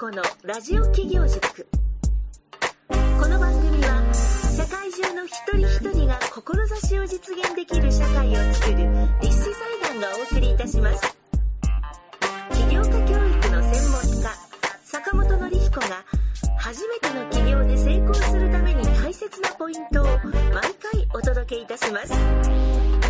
子のラジオ企業塾。この番組は世界中の一人一人が志を実現できる社会をつくる立志財団がお送りいたします。起業家教育の専門家坂本典彦が初めての起業で成功するために大切なポイントを毎回お届けいたします。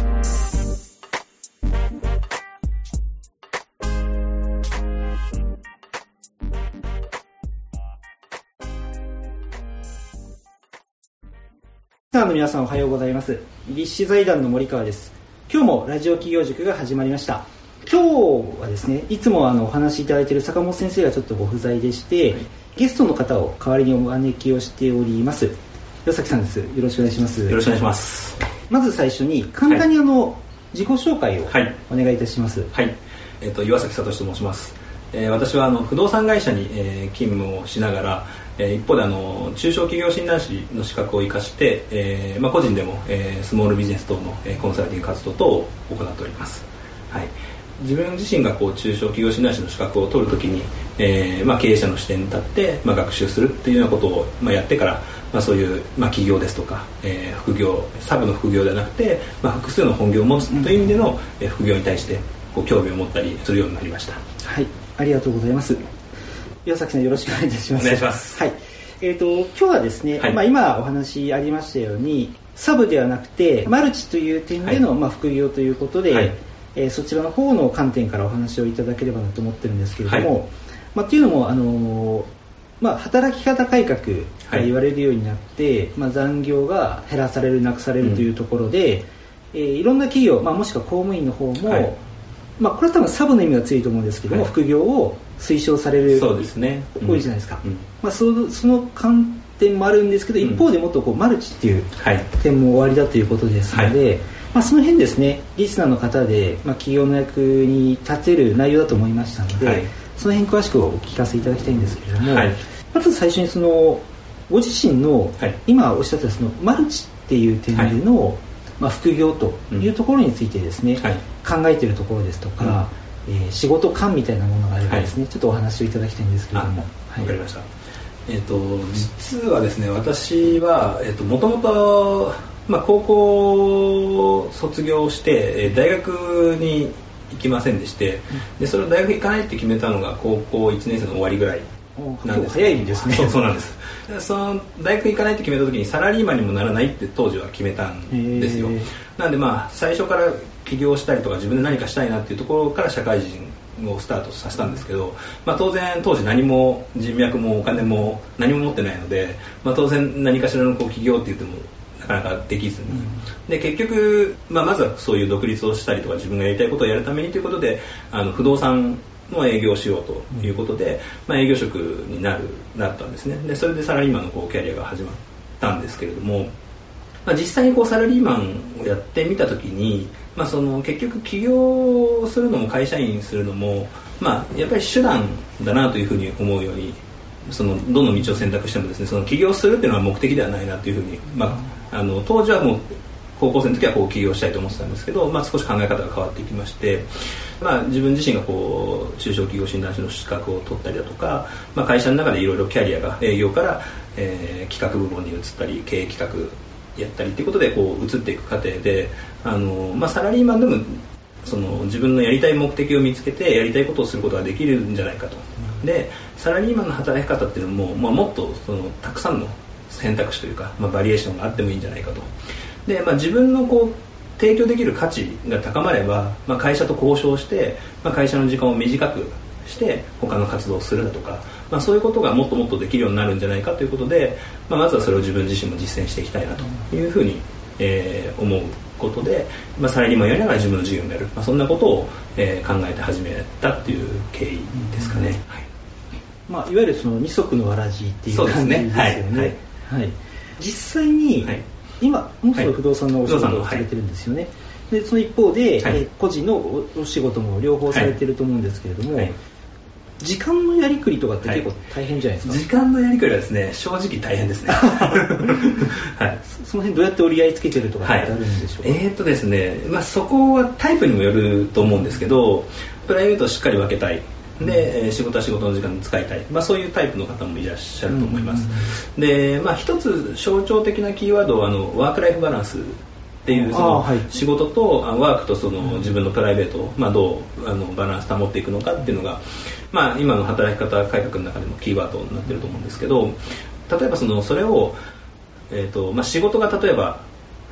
さあの皆さんおはようございます。立志財団の森川です。今日もラジオ企業塾が始まりました。今日はですねいつもあのお話しいただいている坂本先生がちょっとご不在でして、ゲストの方を代わりにお招きをしております。岩崎さんです。よろしくお願いします。よろしくお願いします。まず最初に簡単にあの、自己紹介をはい。お願いいたします、はい、えっ、と岩崎聡と申します。えー私はあの不動産会社に、えー勤務をしながら、えー一方であの中小企業診断士の資格を生かして、えーまあ、個人でも、えースモールビジネス等の、えーコンサルティング活動等を行っております。はい。自分自身がこう中小企業診断士の資格を取るときに、えーまあ、経営者の視点に立って、まあ、学習するっていうようなことを、まあ、やってから、まあ、そういう、まあ、企業ですとか、えー副業サブの副業ではなくて、まあ、複数の本業を持つという意味での、えー副業に対してこう興味を持ったりするようになりましたはい、ありがとうございます。岩崎さんよろしくお願いいたします。お願いします。はい。えっ、と、今日はですね、はい。まあ今お話ありましたように、サブではなくて、マルチという点での、はい。まあ副業ということで、はい。えーそちらの方の観点からお話をいただければなと思ってるんですけれども、はい。まあっていうのも、あのーまあ、働き方改革が言われるようになって、まあ、残業が減らされる、なくされるというところで、えーいろんな企業、まあ、もしくは公務員の方も、はいまあ、これは多分サブの意味が強いと思うんですけども、はい。副業を推奨されるそうですね。多いじゃないですか、うん。まあ、そその観点もあるんですけど、うん。一方でもっとこうマルチっていうはい点も終わりだということですので、まあ、その辺ですねリスナーの方で、まあ、企業の役に立てる内容だと思いましたので、はい。その辺詳しくお聞かせいただきたいんですけれども、はい。まず最初にそのご自身の、はい。今おっしゃったそのマルチっていう点での、まあ、副業というところについてですね、はい。考えているところですとか、えー仕事観みたいなものがあればですね、はい。ちょっとお話をいただきたいんですけれあども。わかりました。えっ、と実はですね私はえっ、ともともとまあ高校卒業してえー大学に行きませんでして、でそれを大学行かないって決めたのが高校1年生の終わりぐらいおなんです。早いですね。そうそうなんです。でその大学行かないって決めた時にサラリーマンにもならないって当時は決めたんですよ。なんでまあ最初から起業したりとか自分で何かしたいなっていうところから社会人をスタートさせたんですけど、まあ、当然当時何も人脈もお金も何も持ってないので、まあ、当然何かしらのこう起業って言ってもなかなかできずに、で結局、まあ、まずはそういう独立をしたりとか自分がやりたいことをやるためにということであの不動産の営業しようということで、まあ、営業職になるなったんですね。でそれでサラリーマンのこうキャリアが始まったんですけれども、まあ、実際にこうサラリーマンをやってみた時に、まあ、その結局起業するのも会社員するのも、まあ、やっぱり手段だなというふうに思うようにそのどの道を選択してもですねその起業するっていうのは目的ではないなというふうに、まあ、あの当時はもう高校生の時はこう起業したいと思ってたんですけど、まあ、少し考え方が変わっていきまして、まあ、自分自身がこう中小企業診断士の資格を取ったりだとか、まあ、会社の中でいろいろキャリアが営業から、えー企画部門に移ったり経営企画やったりっていうことでこう移っていく過程であの、まあ、サラリーマンでもその自分のやりたい目的を見つけてやりたいことをすることができるんじゃないかと。でサラリーマンの働き方っていうのも、まあ、もっとそのたくさんの選択肢というか、まあ、バリエーションがあってもいいんじゃないかと。で、まあ、自分のこう提供できる価値が高まれば、まあ、会社と交渉して、まあ、会社の時間を短くして他の活動をするだとか、まあ、そういうことがもっともっとできるようになるんじゃないかということで、まあ、まずはそれを自分自身も実践していきたいなというふうに、えー思うことで、まあ、サラリーマンやりながら自分の事業をやる、まあ、そんなことを、えー考えて始めたっていう経緯ですかね。はいまあ、いわゆるその二足のわらじっていう感じねですよね。はい。はい。実際に、はい今、もうすぐ不動産のお仕事をされてるんですよね。でその一方で、はい。えー個人のおお仕事も両方されてると思うんですけれども、はい。時間のやりくりとかって結構大変じゃないですか？時間のやりくりはですね正直大変ですね。はい。その辺どうやって折り合いつけてるとかってあるんでしょうか、えーっとですね、まあ、そこはタイプにもよると思うんですけどプライベートをしっかり分けたいで、えー仕事は仕事の時間に使いたい、まあ、そういうタイプの方もいらっしゃると思います、で、まあ、一つ象徴的なキーワードはあのワーク・ライフ・バランスっていうその仕事とあワークとその自分のプライベートを、まあ、どうあのバランス保っていくのかっていうのが、まあ、今の働き方改革の中でもキーワードになってると思うんですけど例えばそのそれを、えーとまあ、仕事が例えば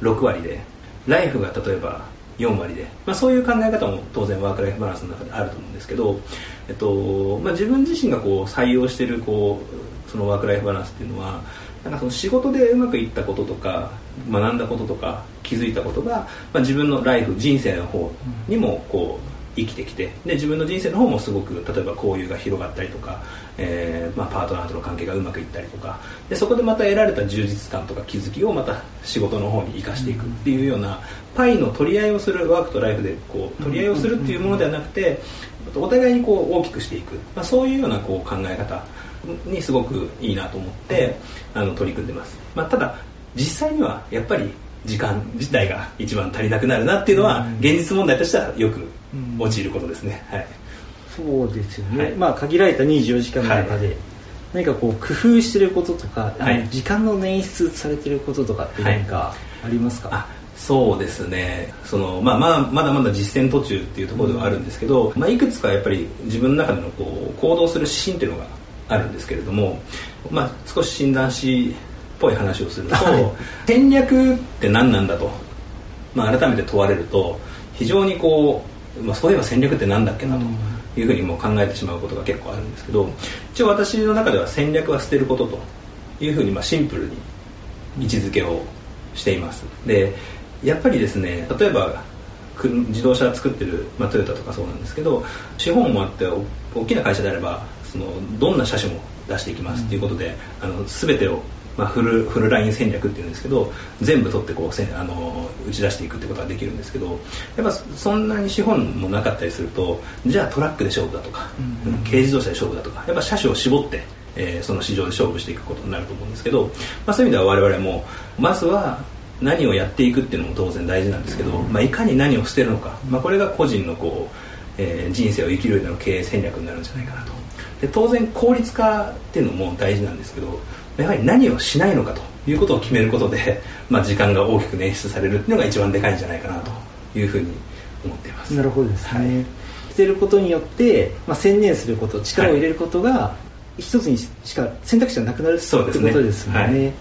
6割でライフが例えば4割で、まあ、そういう考え方も当然ワーク・ライフ・バランスの中であると思うんですけど、えっとまあ、自分自身がこう採用しているこうそのワーク・ライフ・バランスっていうのはなんかその仕事でうまくいったこととか学んだこととか気づいたことが、まあ、自分のライフ人生の方にもこう生きてきてで自分の人生の方もすごく例えば交友が広がったりとか、えーまあ、パートナーとの関係がうまくいったりとかでそこでまた得られた充実感とか気づきをまた仕事の方に生かしていくっていうようなパイの取り合いをするワークとライフでこう取り合いをするっていうものではなくてお互いにこう大きくしていく、まあ、そういうようなこう考え方にすごくいいなと思ってあの取り組んでます、まあ、ただ実際にはやっぱり時間自体が一番足りなくなるなっていうのは現実問題としてはよく陥ることですね、はい、そうですよね、はい。まあ限られた24時間の中で、はい。何かこう工夫してることとか、はい。時間の捻出されてることとかって何かありますか、あそうですね。その、まあ、まあまだまだ実践途中っていうところではあるんですけど、まあ、いくつかやっぱり自分の中でのこう行動する指針っていうのがあるんですけれども、まあ、少し診断士っぽい話をすると、はい。戦略って何なんだと、まあ、改めて問われると非常にこう、まあ、そういえば戦略って何だっけなというふうにもう考えてしまうことが結構あるんですけど一応私の中では戦略は捨てることというふうにまあシンプルに位置づけをしています。でやっぱりですね例えばく自動車作ってる、まあ、トヨタとかそうなんですけど資本もあってお大きな会社であればそのどんな車種も出していきますっていうことで、あの全てを、まあ、フルフルライン戦略っていうんですけど全部取ってこうせんあの打ち出していくってことができるんですけどやっぱそんなに資本もなかったりするとじゃあトラックで勝負だとか、うん軽自動車で勝負だとかやっぱ車種を絞って、えーその市場で勝負していくことになると思うんですけど、まあ、そういう意味では我々もまずは何をやっていくっていうのも当然大事なんですけど、まあ、いかに何を捨てるのか、まあ、これが個人のこう、えー人生を生きる上での経営戦略になるんじゃないかなと。で当然効率化っていうのも大事なんですけどやはり何をしないのかということを決めることで、まあ、時間が大きく捻出されるっていうのが一番でかいんじゃないかなというふうに思っています。なるほどですね、はい。捨てることによって、まあ、専念すること力を入れることが、一つにしか選択肢がなくなるそうですね。とですもんねはい。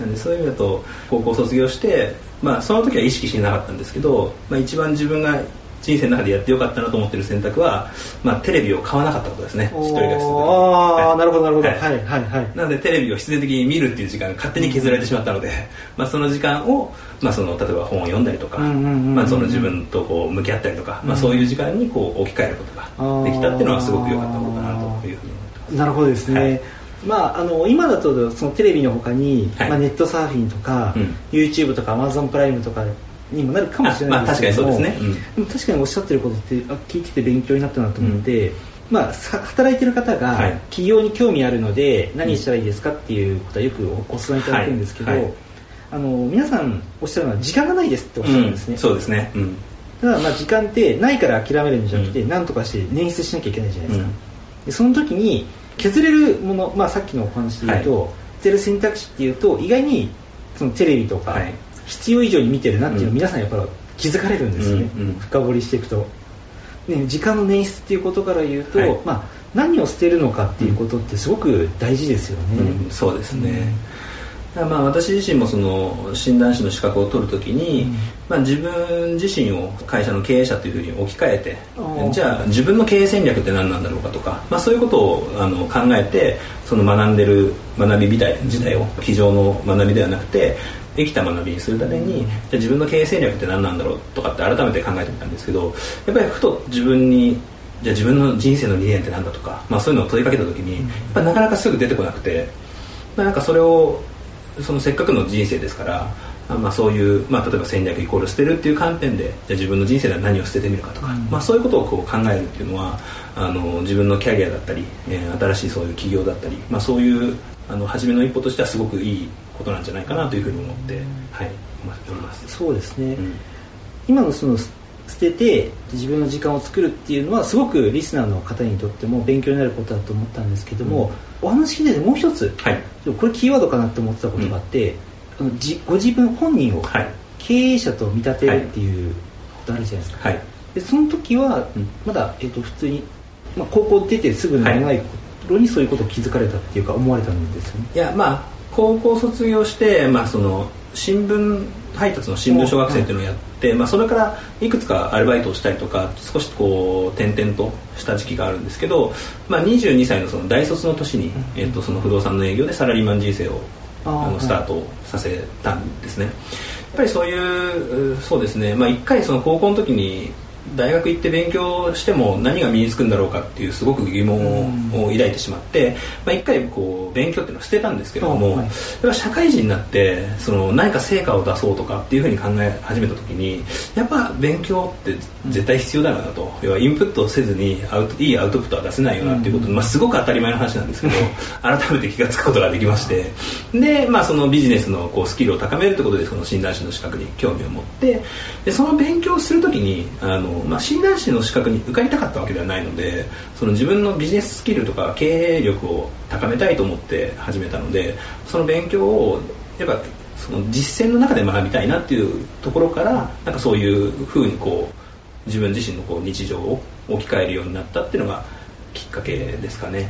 なんでそういう意味だと高校卒業して、まあ、その時は意識してなかったんですけど、まあ、一番自分が人生の中でやってよかったなと思ってる選択は、まあ、テレビを買わなかったことですね。一人暮らしする時ああ、なるほどなるほど、は、はいいはいはい。なのでテレビを必然的に見るっていう時間が勝手に削られてしまったので、まあ、その時間を、まあ、その例えば本を読んだりとか、自分とこう向き合ったりとか、まあ、そういう時間にこう置き換えることができたっていうのはすごく良かったことかなというふうに思ってます。なるほどですね、はい。まあ、あの今だとそのテレビの他に、はい。まあ、ネットサーフィンとか、うん。YouTube とか Amazon プライムとかにもなるかもしれないですけど。も、あまあ確かにそうですね。でも確かにおっしゃってることってあ聞いてて勉強になったなと思って、まあ、さ働いてる方がはい。企業に興味あるので何したらいいですかっていうことはよくごご相談いただくんですけど、はい。はい。あの皆さんおっしゃるのは時間がないですっておっしゃるんですね、うん。そうですね、うん。ただまあ時間ってないから諦めるんじゃなくて、うん。何とかして捻出しなきゃいけないじゃないですか、うん。でその時に削れるもの、まあ、さっきのお話で言うと、はい。捨てる選択肢っていうと意外にそのテレビとか、はい必要以上に見てるなっていうのをうん。皆さんやっぱり気づかれるんですよね、うんうん。深掘りしていくと、ね、時間の捻出っていうことから言うと、はい。まあ、何を捨てるのかっていうことってすごく大事ですよね、うんそうですね、まあ私自身もその診断士の資格を取るときに、うん。まあ、自分自身を会社の経営者というふうに置き換えてじゃあ自分の経営戦略って何なんだろうかとか、まあ、そういうことをあの考えてその学んでる学び自体自体を机上の学びではなくて生きた学びにするために、じゃあ自分の経営戦略って何なんだろうとかって改めて考えてみたんですけどやっぱりふと自分にじゃあ自分の人生の理念って何だとか、まあ、そういうのを問いかけた時にやっぱなかなかすぐ出てこなくて、まあ、なんかそれをそのせっかくの人生ですから、あまあ、そういう、まあ、例えば戦略イコール捨てるっていう観点でじゃあ自分の人生では何を捨ててみるかとか、うん。まあ、そういうことをこう考えるっていうのはあの自分のキャリアだったり、えー新しいそういう企業だったり、まあ、そういうあの初めの一歩としてはすごくいいことなんじゃないかなというふうに思って、はい、思います。そうですね、うん。今のその捨てて自分の時間を作るっていうのはすごくリスナーの方にとっても勉強になることだと思ったんですけども、お話聞いててもう一つ、はい。これキーワードかなって思ってたことがあって、あのじご自分本人をはい。経営者と見立てるっていうことあるじゃないですか、はい。でその時はうん。まだ、えっと普通に、まあ、高校出てすぐのない頃にそういうことを気づかれたっていうか思われたんですよね。いやまあ高校卒業して、まあ、その新聞配達の新聞小学生っていうのをやって、まあ、それからいくつかアルバイトをしたりとか少しこう転々とした時期があるんですけど、まあ、22歳のその大卒の年に、えっと、その不動産の営業でサラリーマン人生をあのスタートさせたんですね。やっぱりそういううそうですね、まあ、一回その高校の時に大学行って勉強しても何が身につくんだろうかっていうすごく疑問を抱いてしまって、まあ、一回こう勉強っていうのを捨てたんですけれども、はい社会人になってその何か成果を出そうとかっていうふうに考え始めた時にやっぱ勉強って絶対必要だなと、要はインプットをせずにアウトいいアウトプットは出せないよなっていうこと、まあ、すごく当たり前の話なんですけど 改めて気がつくことができまして。で、まあ、そのビジネスのこうスキルを高めるということでその診断士の資格に興味を持ってでその勉強をするときにあの、まあ、診断士の資格に受かりたかったわけではないのでその自分のビジネススキルとか経営力を高めたいと思って始めたのでその勉強をやっぱその実践の中で学びたいなっていうところからなんかそういうふうにこう自分自身のこう日常を置き換えるようになったっていうのがきっかけですかね。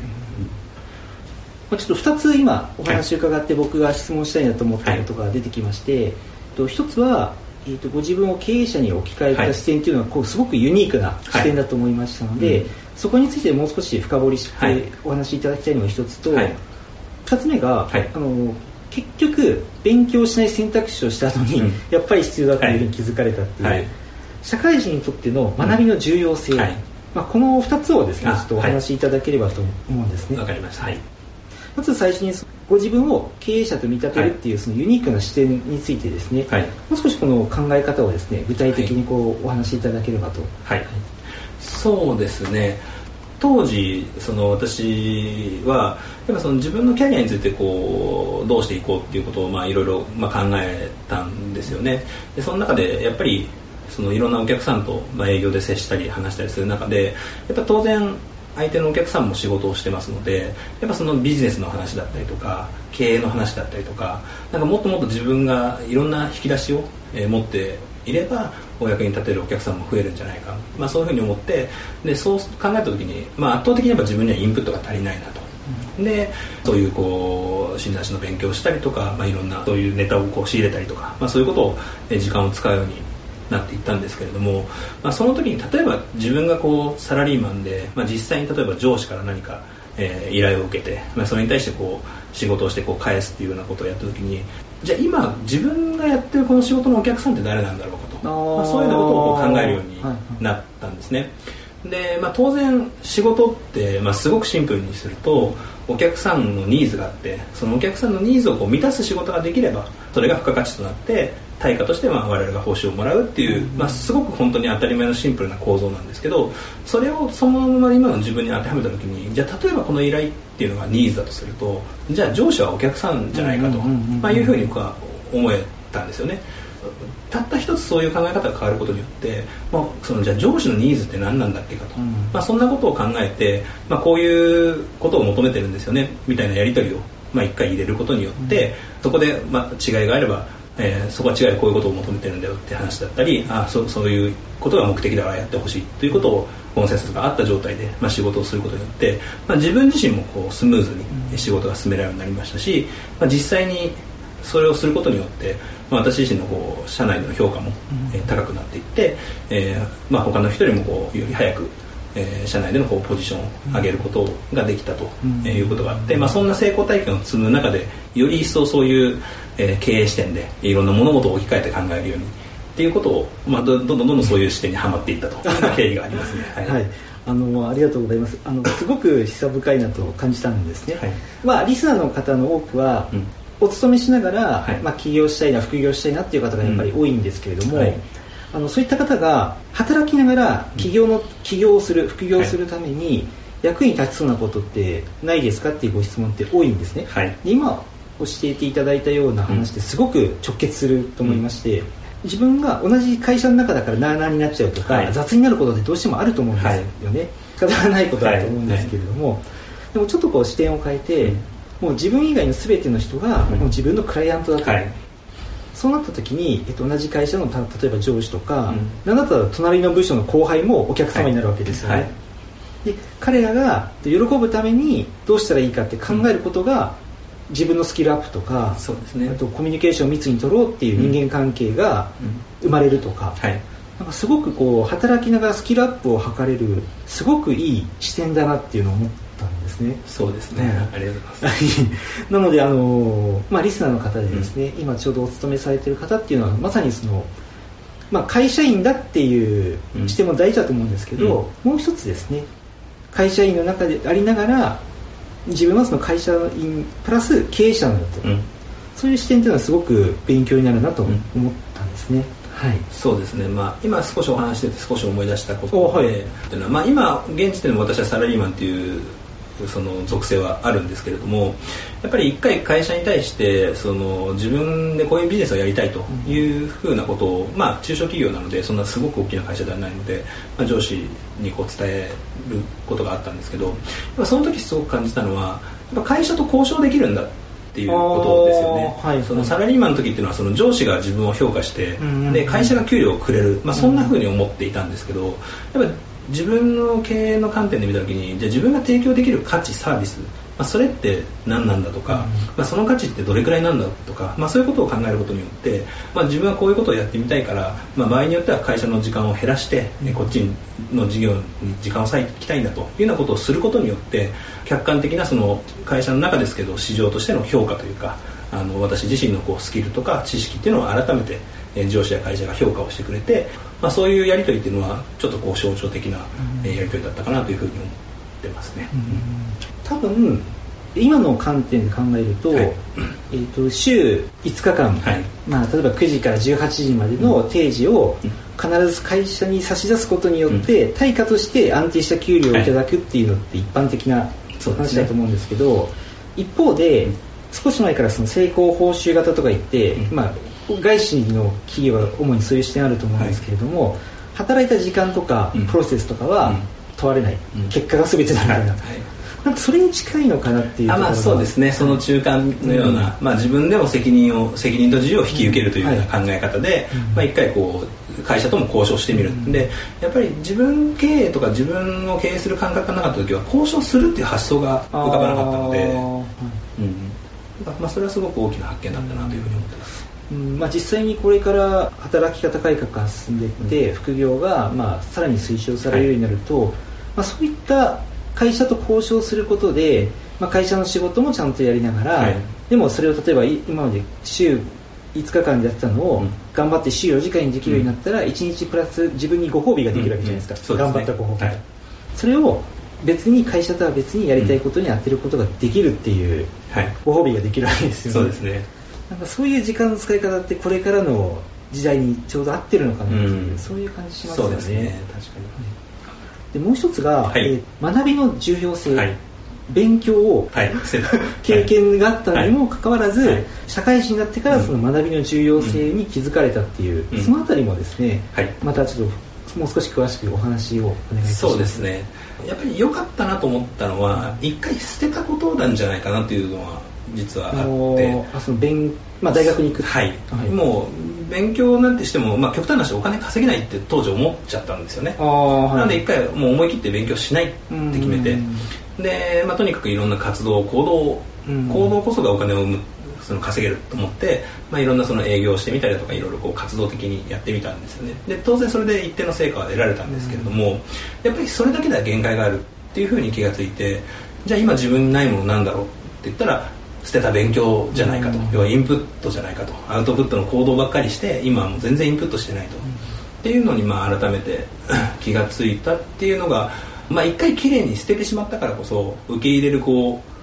ちょっと2つ今お話伺って僕が質問したいなと思ったことが出てきまして、えっと1つは、えっとご自分を経営者に置き換えた視点というのはこうすごくユニークな視点だと思いましたので、はいうん。そこについてもう少し深掘りしはい。てお話しいただきたいのが1つと、はい。2つ目が、はい。あの結局勉強しない選択肢をした後に、うん。やっぱり必要だというふうに気づかれたっていう、はい。社会人にとっての学びの重要性、うん。はい。まあ、この2つをですねあちょっとお話しいただければと思うんですね。わかりました。はい。まず最初にご自分を経営者と見立てるっていうそのユニークな視点についてですね、はい。もう少しこの考え方をですね具体的にこうお話しいただければと。はい、そうですね。当時その私はやっぱその自分のキャリアについてこうどうしていこうっていうことをまあいろいろまあ考えたんですよね。でその中でやっぱりそのいろんなお客さんとまあ営業で接したり話したりする中でやっぱ当然相手のお客さんも仕事をしてますのでやっぱそのビジネスの話だったりとか経営の話だったりとかなんかもっともっと自分がいろんな引き出しをえー持っていればお役に立てるお客さんも増えるんじゃないか、まあ、そういうふうに思ってでそう考えた時に、まあ、圧倒的にやっぱ自分にはインプットが足りないなと。でそういうこう診断士の勉強をしたりとか、まあ、いろんなそういうネタをこう仕入れたりとか、まあ、そういうことをえー時間を使うようになっていったんですけれども、まあ、その時に例えば自分がこうサラリーマンで、まあ、実際に例えば上司から何か、えー依頼を受けて、まあ、それに対してこう仕事をしてこう返すっていうようなことをやった時にじゃあ今自分がやってるこの仕事のお客さんって誰なんだろうかとまあ、そういうようなことをこう考えるようにはいはいなったんですね。でまあ、当然仕事って、まあ、すごくシンプルにするとお客さんのニーズがあってそのお客さんのニーズをこう満たす仕事ができればそれが付加価値となって対価としてまあ我々が報酬をもらうっていう、まあ、すごく本当に当たり前のシンプルな構造なんですけどそれをそのまま今の自分に当てはめた時にじゃあ例えばこの依頼っていうのがニーズだとするとじゃあ上司はお客さんじゃないかと、まあ、いうふうにこう思えたんですよね。たった一つそういう考え方が変わることによって、まあ、そのじゃあ上司のニーズって何なんだっけかと、うん。まあ、そんなことを考えて、まあ、こういうことを求めてるんですよね。みたいなやり取りを、まあ、一回入れることによって、そこで、まあ、違いがあれば、えーそこは違いでこういうことを求めてるんだよって話だったりあそうそういうことが目的だからやってほしいということをコンセンサスがあった状態で、まあ、仕事をすることによって、まあ、自分自身もこうスムーズに仕事が進められるようになりましたし、まあ、実際にそれをすることによって、まあ、私自身のこう社内での評価も、えー高くなっていって、えーまあ、他の人よりもこうより早く、えー社内でのこうポジションを上げることができたとうん。えーいうことがあって、まあ、そんな成功体験を積む中でより一層そういう、えー経営視点でいろんな物事を置き換えて考えるようにっていうことを、まあ、どどんどんどんどんそういう視点にはまっていったと 経緯がありますね。はい、あのありがとうございます。あのすごく示唆深いなと感じたんですね、はい。まあ、リスナーの方の多くは、うんお勤めしながら、はい。まあ、起業したいな副業したいなっていう方がやっぱり多いんですけれども、うんはい。あのそういった方が働きながら起業の起業をする副業をするために、役に立ちそうなことってないですかっていうご質問って多いんですね、はい。で今教えていただいたような話ってすごく直結すると思いまして、自分が同じ会社の中だからなあなあになっちゃうとか、はい。雑になることってどうしてもあると思うんですよね、仕方がないことだと思うんですけれども、でもちょっとこう視点を変えて、うんもう自分以外の全ての人がうんもう自分のクライアントだと、はい。そうなった時に、えっと、同じ会社のた例えば上司とか、うん。なんだったら隣の部署の後輩もお客様になるわけですよね、はい。はいで彼らが喜ぶためにどうしたらいいかって考えることが、自分のスキルアップとかそうですね。あとコミュニケーションを密に取ろうっていう人間関係が生まれるとか、はい。なんかすごくこう働きながらスキルアップを図れるすごくいい視点だなっていうのを思ったんですね。そうですね、うんありがとうございます。なので、あのまあ、リスナーの方でですね、今ちょうどお勤めされている方っていうのはまさにその、まあ、会社員だっていううん。視点も大事だと思うんですけど、もう一つですね会社員の中でありながら自分はその会社員プラス経営者なんだと、うん。そういう視点っていうのはすごく勉強になるなとうん思ったんですね。はい。そうですね、まあ、今少しお話してて少し思い出したことで、おはい。っていうのはまあ、今現時点でも私はサラリーマンっていうその属性はあるんですけれどもやっぱり一回会社に対してその自分でこういうビジネスをやりたいというふうなことを、まあ、中小企業なのでそんなすごく大きな会社ではないので、まあ、上司にこう伝えることがあったんですけどその時すごく感じたのはやっぱ会社と交渉できるんだっていうことですよね。はい。そのサラリーマンの時っていうのはその上司が自分を評価して、で会社が給料をくれる、まあ、そんな風に思っていたんですけどやっぱり自分の経営の観点で見た時にじゃあ自分が提供できる価値サービス、まあ、それって何なんだとか、うん。まあ、その価値ってどれくらいなんだとか、まあ、そういうことを考えることによって、まあ、自分はこういうことをやってみたいから、まあ、場合によっては会社の時間を減らして、えこっちの事業に時間を割いていきたいんだというようなことをすることによって客観的なその会社の中ですけど市場としての評価というかあの私自身のこうスキルとか知識っていうのを改めてえー上司や会社が評価をしてくれて、まあ、そういうやり取りっていうのはちょっとこう象徴的なえーやり取りだったかなというふうに思ってますね。多分今の観点で考えると,、はい。えー、と週5日間、はい。まあ、例えば9時から18時までの定時をうん。必ず会社に差し出すことによって、対価として安定した給料をいただくっていうのって一般的な話だと思うんですけど、一方で少し前からその成功報酬型とか言って、うん。まあ、外資の企業は主にそういう視点あると思うんですけれども、働いた時間とかうん。プロセスとかはうん。問われない、うん。結果が全てだみたいな、はい。なんかそれに近いのかなっていうあまあそうですね。その中間のような、うん。まあ、自分でも責任を責任と自由を引き受けるというようなは考え方で、うん。まあ、一回こう会社とも交渉してみる、うん。でやっぱり自分経営とか自分を経営する感覚がなかった時は交渉するっていう発想が浮かばなかったので、うんまあ、それはすごく大きな発見だったなというふうに思ってます。うんまあ、実際にこれから働き方改革が進んでいって、副業がまあさらに推奨されるようになると、まあ、そういった会社と交渉することで、まあ、会社の仕事もちゃんとやりながら、はい。でもそれを例えばい今まで週5日間でやってたのを、うん。頑張って週4時間にできるようになったら、1日プラス自分にご褒美ができるわけじゃないですか、うん。そうですね。頑張ったご褒美。が、はい。それを別に会社とは別にやりたいことに当てることができるっていうはい。ご褒美ができるわけですよね。そうですね。なんかそういう時間の使い方ってこれからの時代にちょうど合ってるのかなっていう、うん。そういう感じしますよね。そうですね。確かでもう一つが、はい。えー学びの重要性、はい。勉強を、はい。せ 経験があったにもかかわらず、はい。社会人になってからその学びの重要性に気づかれたっていう、うん。そのあたりもですね、はい。またちょっともう少し詳しくお話をお願いします。そうですねやっぱり良かったなと思ったのは一回捨てたことなんじゃないかなというのは実はあって。ーあその勉まあ、大学に行くはい、はい。もう勉強なんてしても、まあ、極端な話お金稼げないって当時思っちゃったんですよね。はい。なので一回もう思い切って勉強しないって決めて。うん。で、まあ、とにかくいろんな活動行動うん。行動こそがお金を生むその稼げると思って、まあ、いろんなその営業をしてみたりとかいろいろこう活動的にやってみたんですよね。で当然それで一定の成果は得られたんですけれども、やっぱりそれだけでは限界があるっていうふうに気がついてじゃあ今自分にないものなんだろうって言ったら捨てた勉強じゃないかと、うん。要はインプットじゃないかと。アウトプットの行動ばっかりして今はもう全然インプットしてないと、っていうのにまあ改めて 気がついたっていうのがまあ一回きれいに捨ててしまったからこそ受け入れるこう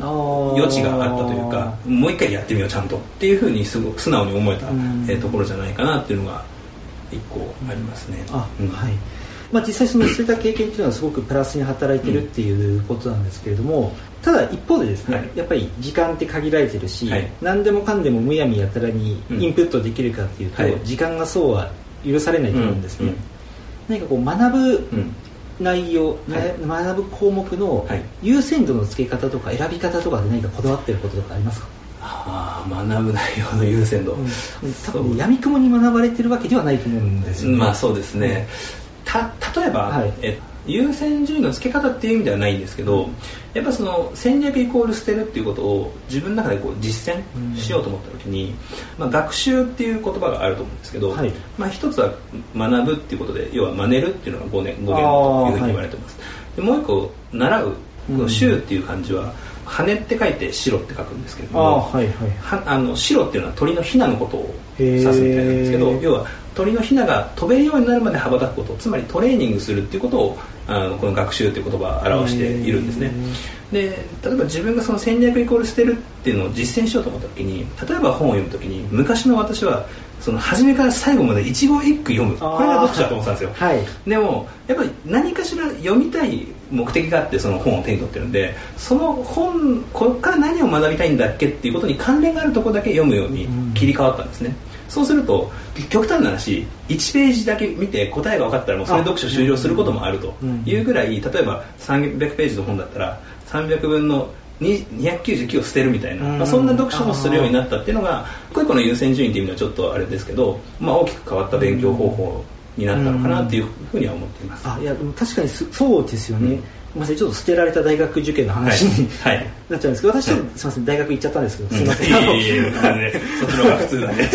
余余地があったというかもう一回やってみようちゃんとっていうふうにすごく素直に思えた、うん。えーところじゃないかなっていうのが一個ありますね。あ、うん。はい。まあ、実際その捨てた経験っていうのはすごくプラスに働いてるっていうことなんですけれども、ただ一方でですね、はい。やっぱり時間って限られてるし、はい。何でもかんでもむやみやたらにインプットできるかっていうと、はい。時間がそうは許されないと思うんですね、うん。うん。何かこう学ぶうん内容、はい。な学ぶ項目のはい。優先度の付け方とか選び方とかで何かこだわってることとかありますか、ああ学ぶ内容の優先度、多分やみくもに学ばれてるわけではないと思うんですよ、まあそうですね、た例えば、はい。え優先順位の付け方っていう意味ではないんですけどやっぱその戦略イコール捨てるっていうことを自分の中でこう実践しようと思った時に、まあ、学習っていう言葉があると思うんですけど、はい。まあ、一つは学ぶっていうことで要は真似るっていうのが語源語源というふうに言われてます、でもう一個習うこの習っていう漢字は羽って書いて白って書くんですけれどああも、はいはいはあの白っていうのは鳥のヒナのことを指すみたいなんですけど要は鳥のヒナが飛べるようになるまで羽ばたくことつまりトレーニングするっていうことをあのこの学習という言葉は表しているんですね。で例えば自分がその戦略イコール捨てるっていうのを実践しようと思った時に例えば本を読む時に昔の私はその初めから最後まで一語一句読む。これが読書だと思ってたんですよ、はい。でもやっぱり何かしら読みたい目的があってその本を手に取ってるんでその本ここから何を学びたいんだっけっていうことに関連があるところだけ読むように切り替わったんですね、そうすると極端な話1ページだけ見て答えが分かったらもうそれで読書終了することもあるというぐらい例えば300ページの本だったら300分の2 299を捨てるみたいな、うん。まあ、そんな読書もするようになったっていうのが一個一個の優先順位っていう意味ではちょっとあれですけど、まあ、大きく変わった勉強方法になったのかなっていうふうには思っています。あいや確かにそそうですよね、うんごめんなさいちょっと捨てられた大学受験の話に、はい。はい。なっちゃうんですけど私、はい。すいません大学行っちゃったんですけど、すいません。いやいやいやねそっちの方が普通なんで。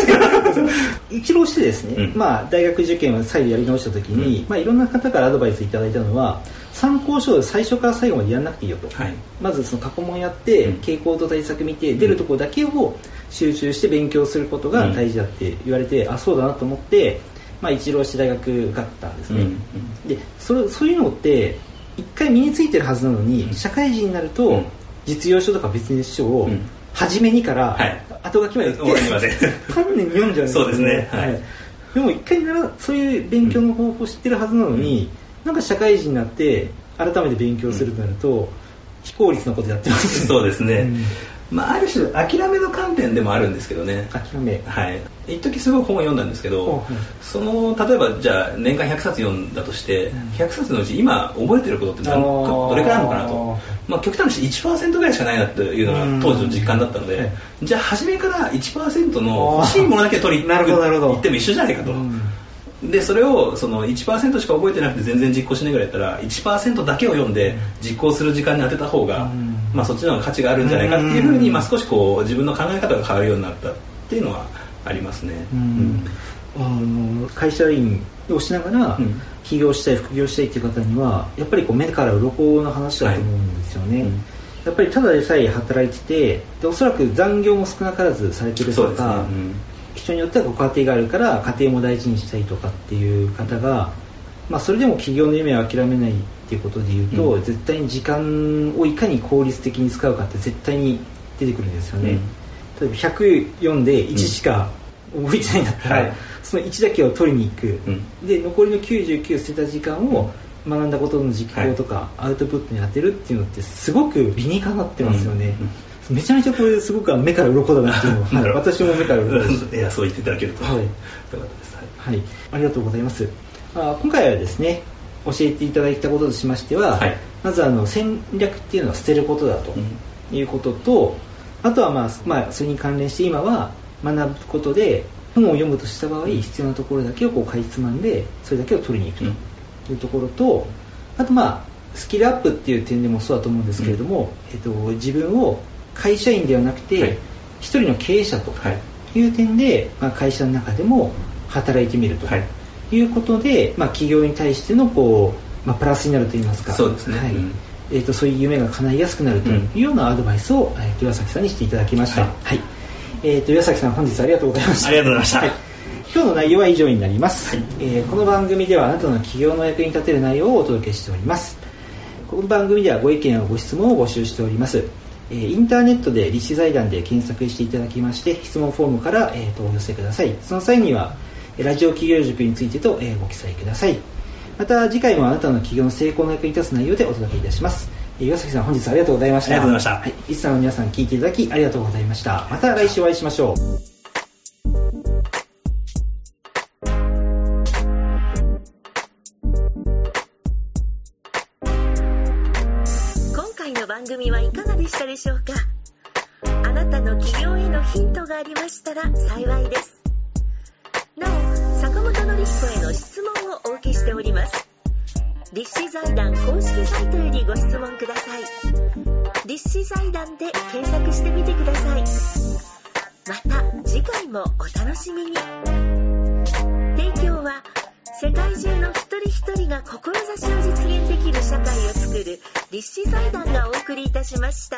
一浪してですね、うん。まあ、大学受験を再度やり直した時に、うん。まあ、いろんな方からアドバイスいただいたのは参考書を最初から最後までやらなくていいよと、はい。まずその過去問やって、うん。傾向と対策見て出るところだけを集中して勉強することが大事だって言われて、あそうだなと思って、まあ、一浪して大学受かったんですね、うん。でそれそういうのって一回身についてるはずなのに、うん。社会人になると、うん。実用書とか別に書を、うん。初めにから、はい。後書きまで終わりまで丹念に読んじゃうんですよそうですね。はい。でも一回ならそういう勉強の方法を知ってるはずなのに、なんか社会人になって改めて勉強するとなると、非効率なことやってます。ねそうですね、うんまあ、ある種諦めの観点でもあるんですけどね。諦め。はい。一時すごい本を読んだんですけど、ほうほうその例えばじゃあ年間100冊読んだとして、うん。100冊のうち今覚えてることって何どれくらいあるのかなと、まあ、極端な話1%ぐらいしかないなっていうのが当時の実感だったので、うんはいじゃあ初めから1%の欲しいものだけ取りに なるほどなるほど。行っても一緒じゃないかと。うんでそれをその1%しか覚えてなくて全然実行しないぐらいだったら1%だけを読んで実行する時間に当てた方が、うん。まあ、そっちの方が価値があるんじゃないかっていうふうに、うん。まあ、少しこう自分の考え方が変わるようになったっていうのはありますね。うん。あの会社員をしながらうん。起業したい副業したいっていう方にはやっぱりこう目から鱗の話だと思うんですよね、はいうん。やっぱりただでさえ働いててでおそらく残業も少なからずされてるそうですね。とか、うん人によってはご家庭があるから家庭も大事にしたいとかっていう方が、まあ、それでも起業の夢を諦めないっていうことで言うと、うん。絶対に時間をいかに効率的に使うかって絶対に出てくるんですよね、うん。例えば100読んで1しか覚えてないんだったら、はい。その1だけを取りに行く、うん。で残りの99捨てた時間を学んだことの実行とかアウトプットに当てるっていうのってすごく理にかなってますよね、めちゃめちゃこれすごく目から鱗だなっていうのは、はい私も目から鱗です。いやそう言っていただけると、はい。よかったです、はい。はい、ありがとうございます。あ今回はですね、教えていただいたこととしましては、はい。まずあの戦略っていうのは捨てることだということと、あとは、まあまあ、それに関連して今は学ぶことで本を読むとした場合、必要なところだけをこうかいつまんで、それだけを取りに行くというところと、あとまあ、スキルアップっていう点でもそうだと思うんですけれども、えっと、自分を会社員ではなくて、はい。一人の経営者とはい。いう点で、まあ、会社の中でも働いてみるとはい。いうことで、まあ、企業に対してのこう、まあ、プラスになるといいますか。そうですね。はい。うん。えー、とそういう夢が叶いやすくなるというようなアドバイスを、えーと岩崎さんにしていただきました、ははい。いえー、と岩崎さん本日ありがとうございました。ありがとうございました。はい。今日の内容は以上になります、えーこの番組ではあなたの企業の役に立てる内容をお届けしております。この番組ではご意見やご質問を募集しております。えーインターネットで立志財団で検索していただきまして、質問フォームから、えーとお寄せください。その際には、えーラジオ企業塾についてと、えーご記載ください。また次回もあなたの企業の成功の役に立つ内容でお届けいたします。えー岩崎さん本日はありがとうございました。ありがとうございました。はい、リスナーの皆さん聞いていただきありがとうございました。また来週お会いしましょう組はいかがでしたでしょうか？あなたの企業へのヒントがありましたら幸いです。なお坂本典彦への質問をお受けしております。立志財団公式サイトよりご質問ください。立志財団で検索してみてください。また次回もお楽しみに。世界中の一人一人が志を実現できる社会を作る立志財団がお送りいたしました。